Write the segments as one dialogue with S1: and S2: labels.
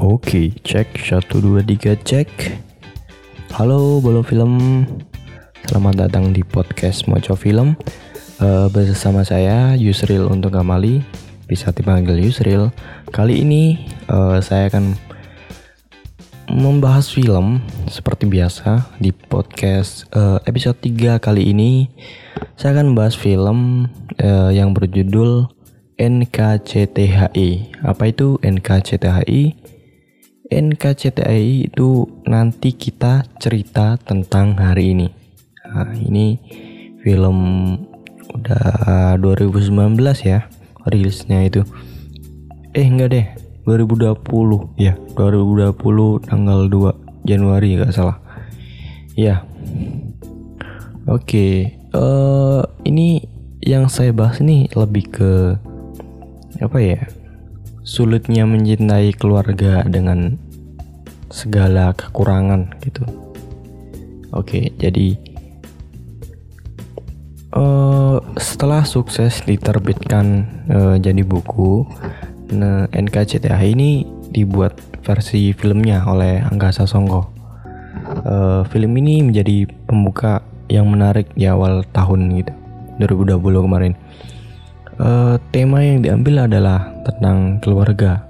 S1: Oke, cek satu dua tiga cek. Halo, bolo film. Selamat datang di podcast Mojo Film. Uh, bersama saya Yusril untuk Amali, bisa dipanggil Yusril. Kali ini uh, saya akan membahas film seperti biasa di podcast uh, episode 3 kali ini. Saya akan membahas film uh, yang berjudul NKCTHI. Apa itu NKCTHI? NKCTI itu nanti kita cerita tentang hari ini. Nah, ini film udah 2019 ya rilisnya itu. Eh enggak deh, 2020 ya, 2020 tanggal 2 Januari nggak salah. Ya. Oke, okay. uh, eh, ini yang saya bahas nih lebih ke apa ya? Sulitnya mencintai keluarga dengan segala kekurangan gitu. Oke, jadi uh, setelah sukses diterbitkan uh, jadi buku, nah, NKCTH ini dibuat versi filmnya oleh Angga Sasongko. Uh, film ini menjadi pembuka yang menarik di awal tahun gitu, 2020 kemarin uh, tema yang diambil adalah tentang keluarga.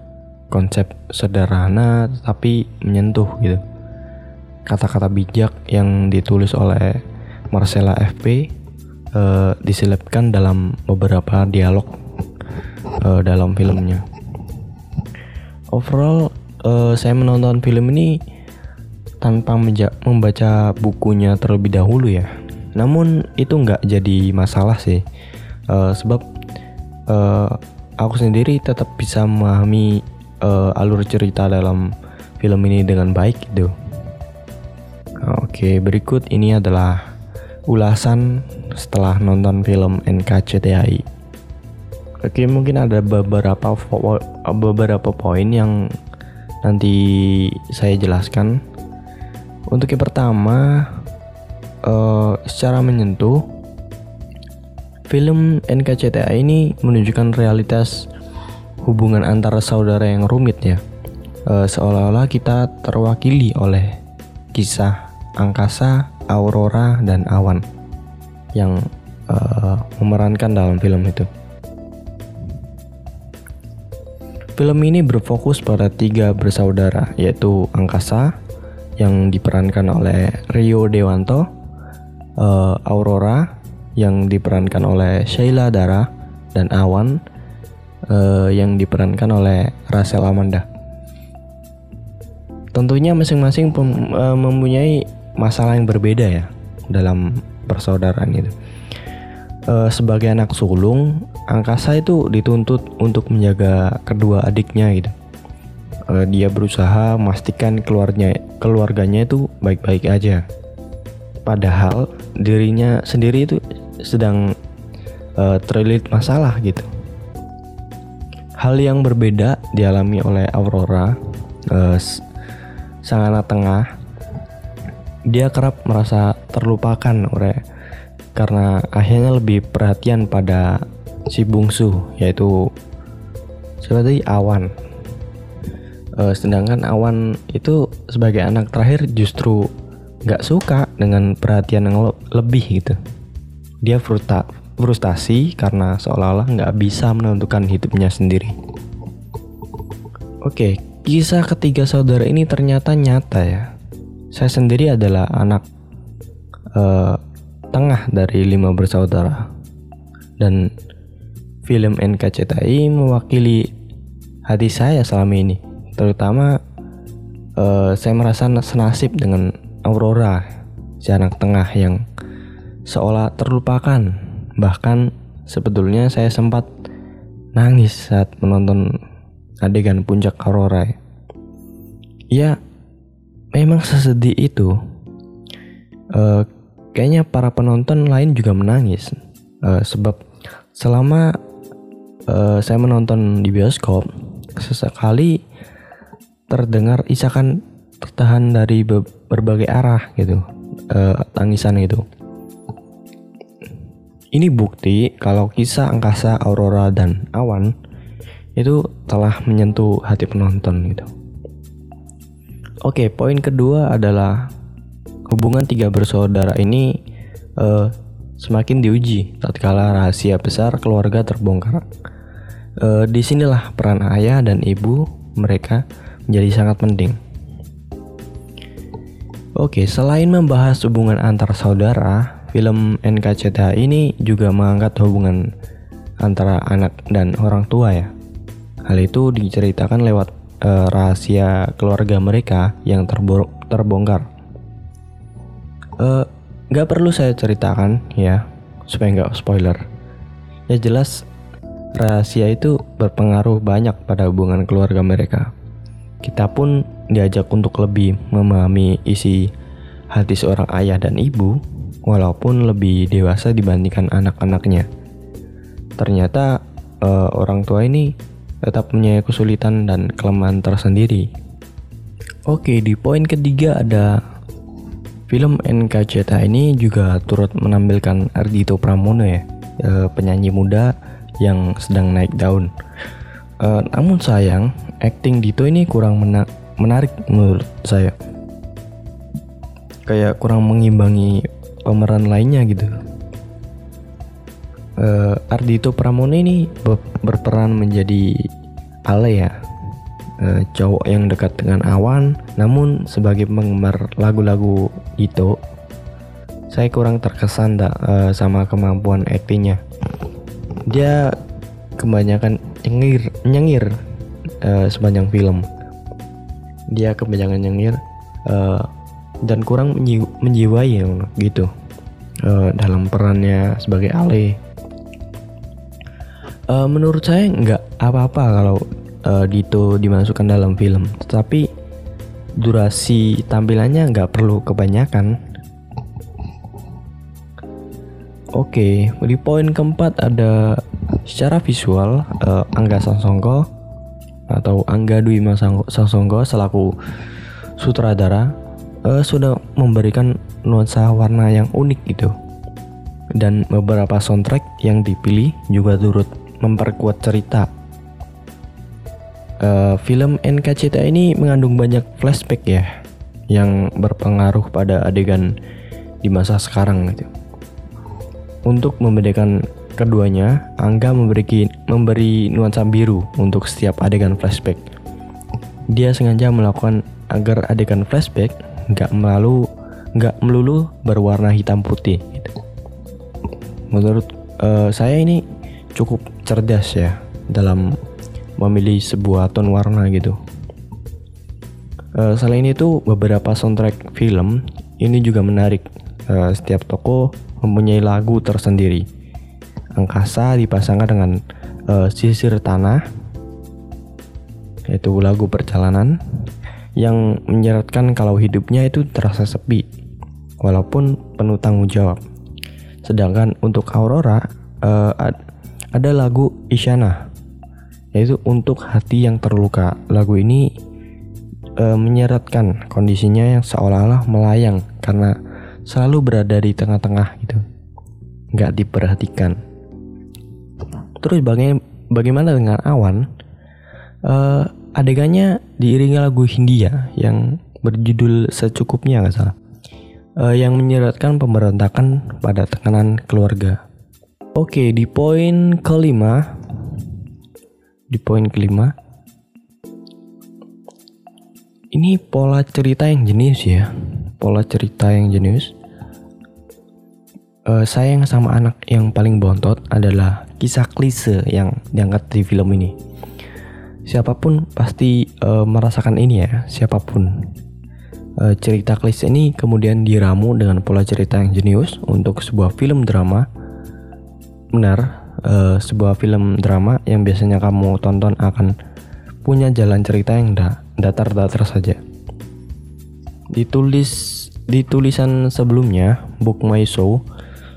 S1: Konsep sederhana tapi menyentuh gitu. Kata-kata bijak yang ditulis oleh Marcella FP eh, diselipkan dalam beberapa dialog uh, dalam filmnya. Overall saya menonton film ini tanpa membaca bukunya terlebih dahulu ya. Namun itu nggak jadi masalah sih. Uh, sebab uh, aku sendiri tetap bisa memahami uh, alur cerita dalam film ini dengan baik gitu. Oke, berikut ini adalah ulasan setelah nonton film NKCTHI. Oke, mungkin ada beberapa beberapa poin yang nanti saya jelaskan. Untuk yang pertama, uh, secara menyentuh Film NKCTH ini menunjukkan realitas hubungan antara saudara yang rumit ya. E, seolah-olah kita terwakili oleh kisah angkasa, aurora, dan awan yang e, memerankan dalam film itu. Film ini berfokus pada tiga bersaudara, yaitu angkasa yang diperankan oleh Rio Dewanto, uh, Aurora yang diperankan oleh Sheila Dara dan Awan uh, yang diperankan oleh Rachel Amanda. Tentunya masing-masing uh, mempunyai masalah yang berbeda ya dalam persaudaraan itu. Uh, sebagai anak sulung, Angkasa itu dituntut untuk menjaga kedua adiknya gitu. Uh, dia berusaha memastikan keluarnya keluarganya itu baik-baik aja. Padahal dirinya sendiri itu sedang uh, terlilit masalah gitu. Hal yang berbeda dialami oleh Aurora, uh, sang anak tengah. Dia kerap merasa terlupakan oleh karena akhirnya lebih perhatian pada si bungsu yaitu seperti Awan. Uh, sedangkan Awan itu sebagai anak terakhir justru nggak suka dengan perhatian yang lebih gitu. Dia fruta, frustasi karena seolah-olah nggak bisa menentukan hidupnya sendiri. Oke, kisah ketiga saudara ini ternyata nyata ya. Saya sendiri adalah anak uh, tengah dari lima bersaudara. Dan film NKCTI mewakili hati saya selama ini. Terutama uh, saya merasa senasib dengan Aurora, si anak tengah yang seolah terlupakan. Bahkan sebetulnya saya sempat nangis saat menonton adegan puncak Aurora. Ya, memang sesedih itu. Uh, kayaknya para penonton lain juga menangis. Uh, sebab selama uh, saya menonton di bioskop, sesekali terdengar isakan tertahan dari berbagai arah gitu. Uh, tangisan itu. Ini bukti kalau kisah angkasa Aurora dan Awan itu telah menyentuh hati penonton gitu. Oke, poin kedua adalah hubungan tiga bersaudara ini uh, semakin diuji tatkala rahasia besar keluarga terbongkar. Uh, di sinilah peran ayah dan ibu mereka menjadi sangat penting. Oke, selain membahas hubungan antar saudara, film NKCTH ini juga mengangkat hubungan antara anak dan orang tua ya. Hal itu diceritakan lewat uh, rahasia keluarga mereka yang terbongkar. Uh, gak perlu saya ceritakan ya, supaya nggak spoiler. Ya jelas rahasia itu berpengaruh banyak pada hubungan keluarga mereka. Kita pun diajak untuk lebih memahami isi hati seorang ayah dan ibu, walaupun lebih dewasa dibandingkan anak-anaknya. Ternyata uh, orang tua ini tetap punya kesulitan dan kelemahan tersendiri. Oke, di poin ketiga ada film NKCTA ini juga turut menampilkan Ardito Pramono ya, e, penyanyi muda yang sedang naik daun. E, namun sayang, acting Dito ini kurang mena menarik menurut saya. Kayak kurang mengimbangi pemeran lainnya gitu. Uh, Ardito Pramono ini berperan menjadi Ale ya, uh, cowok yang dekat dengan Awan. Namun sebagai penggemar lagu-lagu itu, saya kurang terkesan tak uh, sama kemampuan aktingnya. Dia kebanyakan nyengir, nyengir uh, sepanjang film. Dia kebanyakan nyengir uh, dan kurang menjiwai ya, gitu. Uh, dalam perannya sebagai Ale. Uh, menurut saya nggak apa-apa kalau uh, Dito dimasukkan dalam film. Tapi durasi tampilannya nggak perlu kebanyakan. Oke, di poin keempat ada secara visual Angga Sasongko atau Angga Dwi Sasongko selaku sutradara uh, sudah memberikan nuansa warna yang unik gitu. Dan beberapa soundtrack yang dipilih juga turut memperkuat cerita. Uh, film NKCT ini mengandung banyak flashback ya yang berpengaruh pada adegan di masa sekarang gitu. Untuk membedakan keduanya, Angga memberi memberi nuansa biru untuk setiap adegan flashback. Dia sengaja melakukan agar adegan flashback nggak melalu nggak melulu berwarna hitam putih. Gitu. Menurut uh, saya ini cukup cerdas ya dalam memilih sebuah tone warna gitu. Uh, selain itu, beberapa soundtrack film ini juga menarik. Uh, setiap toko mempunyai lagu tersendiri. Angkasa dipasangkan dengan uh, sisir tanah, yaitu lagu perjalanan yang menyeratkan kalau hidupnya itu terasa sepi, walaupun penuh tanggung jawab. Sedangkan untuk Aurora, uh, ada lagu Isyana yaitu untuk hati yang terluka. Lagu ini e, menyeratkan kondisinya yang seolah-olah melayang karena selalu berada di tengah-tengah gitu, nggak diperhatikan. Terus baga bagaimana dengan Awan? E, adegannya diiringi lagu Hindia yang berjudul secukupnya nggak salah, e, yang menyeratkan pemberontakan pada tekanan keluarga. Oke, di poin kelima, di poin kelima, ini pola cerita yang jenius ya, pola cerita yang jenius. Uh, sayang sama anak yang paling bontot adalah kisah klise yang diangkat di film ini. Siapa pun pasti uh, merasakan ini ya, siapa pun. Uh, cerita klise ini kemudian diramu dengan pola cerita yang jenius untuk sebuah film drama benar uh, sebuah film drama yang biasanya kamu tonton akan punya jalan cerita yang da datar-datar saja. Ditulis di tulisan sebelumnya, Book My Show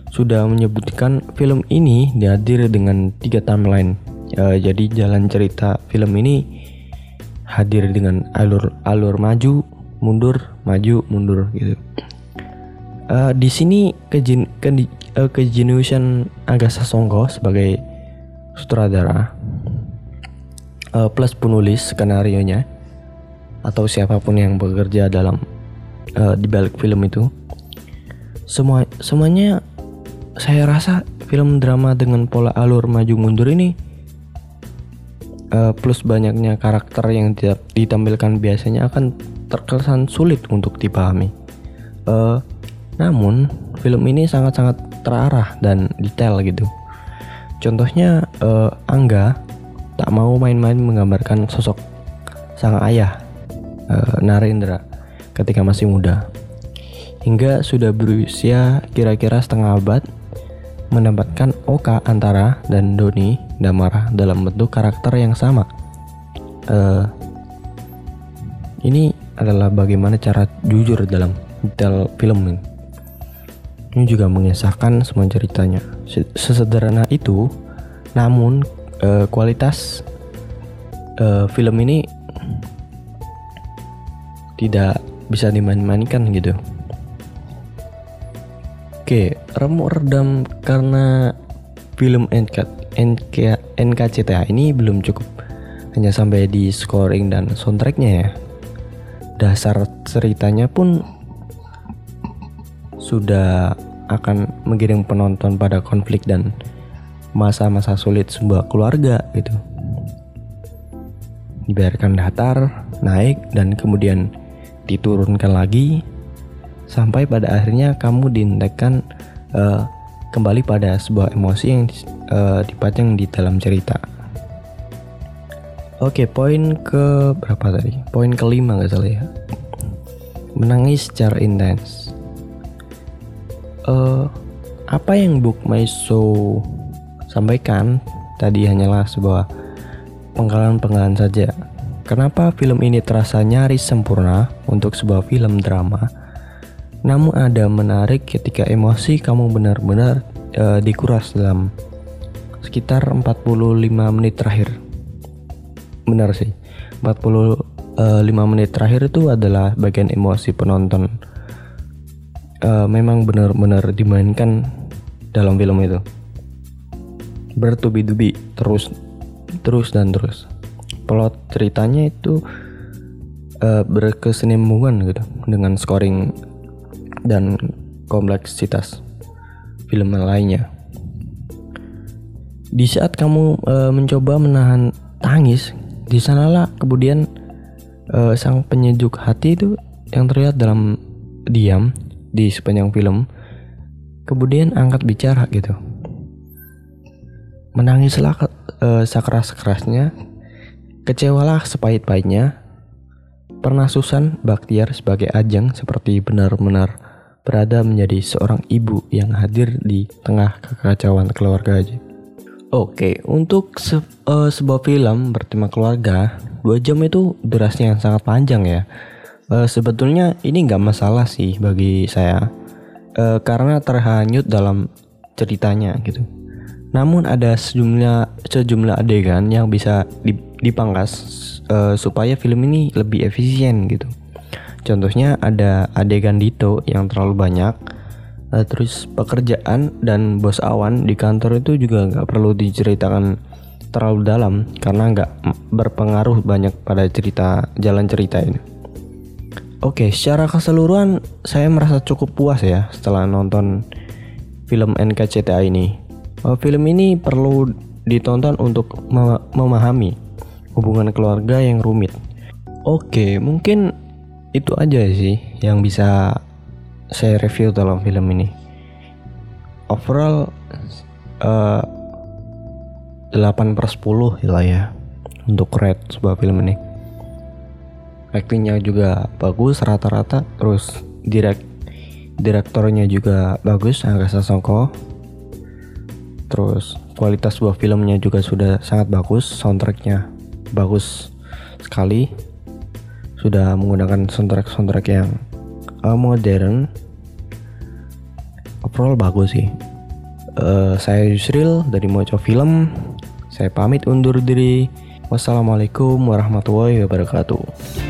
S1: sudah menyebutkan film ini dihadir dengan tiga timeline. Uh, jadi jalan cerita film ini hadir dengan alur alur maju, mundur, maju, mundur gitu. Uh, di sini kejin, ke, uh, kejeniusan Agasa Songko sebagai sutradara uh, plus penulis skenario nya atau siapa pun yang bekerja dalam uh, di balik film itu semua semuanya saya rasa film drama dengan pola alur maju mundur ini uh, plus banyaknya karakter yang tidak ditampilkan biasanya akan terkesan sulit untuk dipahami. Uh, namun film ini sangat-sangat terarah dan detail gitu. Contohnya uh, Angga tak mau main-main menggambarkan sosok sang ayah uh, Narendra ketika masih muda. Hingga sudah berusia kira-kira setengah abad mendapatkan Oka Antara dan Doni Damara dalam bentuk karakter yang sama. Uh, ini adalah bagaimana cara jujur dalam detail film ini. Ini juga mengisahkan semua ceritanya. Sesederhana itu, namun uh, kualitas uh, film ini tidak bisa dimain-mainkan gitu. Oke, remuk redam karena film NK, NK, NKCTH ini belum cukup hanya sampai di scoring dan soundtracknya ya. Dasar ceritanya pun sudah akan mengiring penonton pada konflik dan masa-masa sulit sebuah keluarga gitu. Dibiarkan datar, naik dan kemudian diturunkan lagi sampai pada akhirnya kamu diindahkan uh, kembali pada sebuah emosi yang uh, dipajang di dalam cerita. Oke, poin ke berapa tadi? Poin kelima nggak salah ya. Menangis secara intens uh, apa yang Book My Show sampaikan tadi hanyalah sebuah penggalan-penggalan saja. Kenapa film ini terasa nyaris sempurna untuk sebuah film drama? Namun ada menarik ketika emosi kamu benar-benar uh, dikuras dalam sekitar 45 menit terakhir. Benar sih. 45 eh, menit terakhir itu adalah bagian emosi penonton uh, memang benar-benar dimainkan dalam film itu bertubi-tubi terus terus dan terus plot ceritanya itu uh, berkesinambungan gitu dengan scoring dan kompleksitas film lainnya di saat kamu uh, mencoba menahan tangis di sanalah kemudian uh, sang penyejuk hati itu yang terlihat dalam diam di sepanjang film kemudian angkat bicara gitu menangislah uh, sekeras-kerasnya kecewalah sepahit-pahitnya pernah Susan Baktiar sebagai ajang seperti benar-benar berada menjadi seorang ibu yang hadir di tengah kekacauan keluarga aja. Oke, untuk se uh, sebuah film bertema keluarga, dua jam itu durasinya yang sangat panjang ya uh, sebetulnya ini nggak masalah sih bagi saya uh, karena terhanyut dalam ceritanya gitu. Namun ada sejumlah sejumlah adegan yang bisa dipangkas uh, supaya film ini lebih efisien gitu. Contohnya ada adegan Dito yang terlalu banyak. Uh, terus pekerjaan dan bos awan di kantor itu juga nggak perlu diceritakan terlalu dalam karena nggak berpengaruh banyak pada cerita jalan cerita ini. Oke, secara keseluruhan saya merasa cukup puas ya setelah nonton film NKCTH ini. Uh, film ini perlu ditonton untuk mem memahami hubungan keluarga yang rumit. Oke, mungkin itu aja sih yang bisa saya review dalam film ini. Overall uh, 8 per 10 lah ya untuk rate sebuah film ini. Actingnya juga bagus rata-rata terus direk direktornya juga bagus Angga Sasongko. Terus kualitas sebuah filmnya juga sudah sangat bagus soundtracknya bagus sekali. Sudah menggunakan soundtrack soundtrack yang uh, modern. Overall bagus sih. Uh, saya Yusril dari Mojo Film. Saya pamit undur diri. Wassalamualaikum warahmatullahi wabarakatuh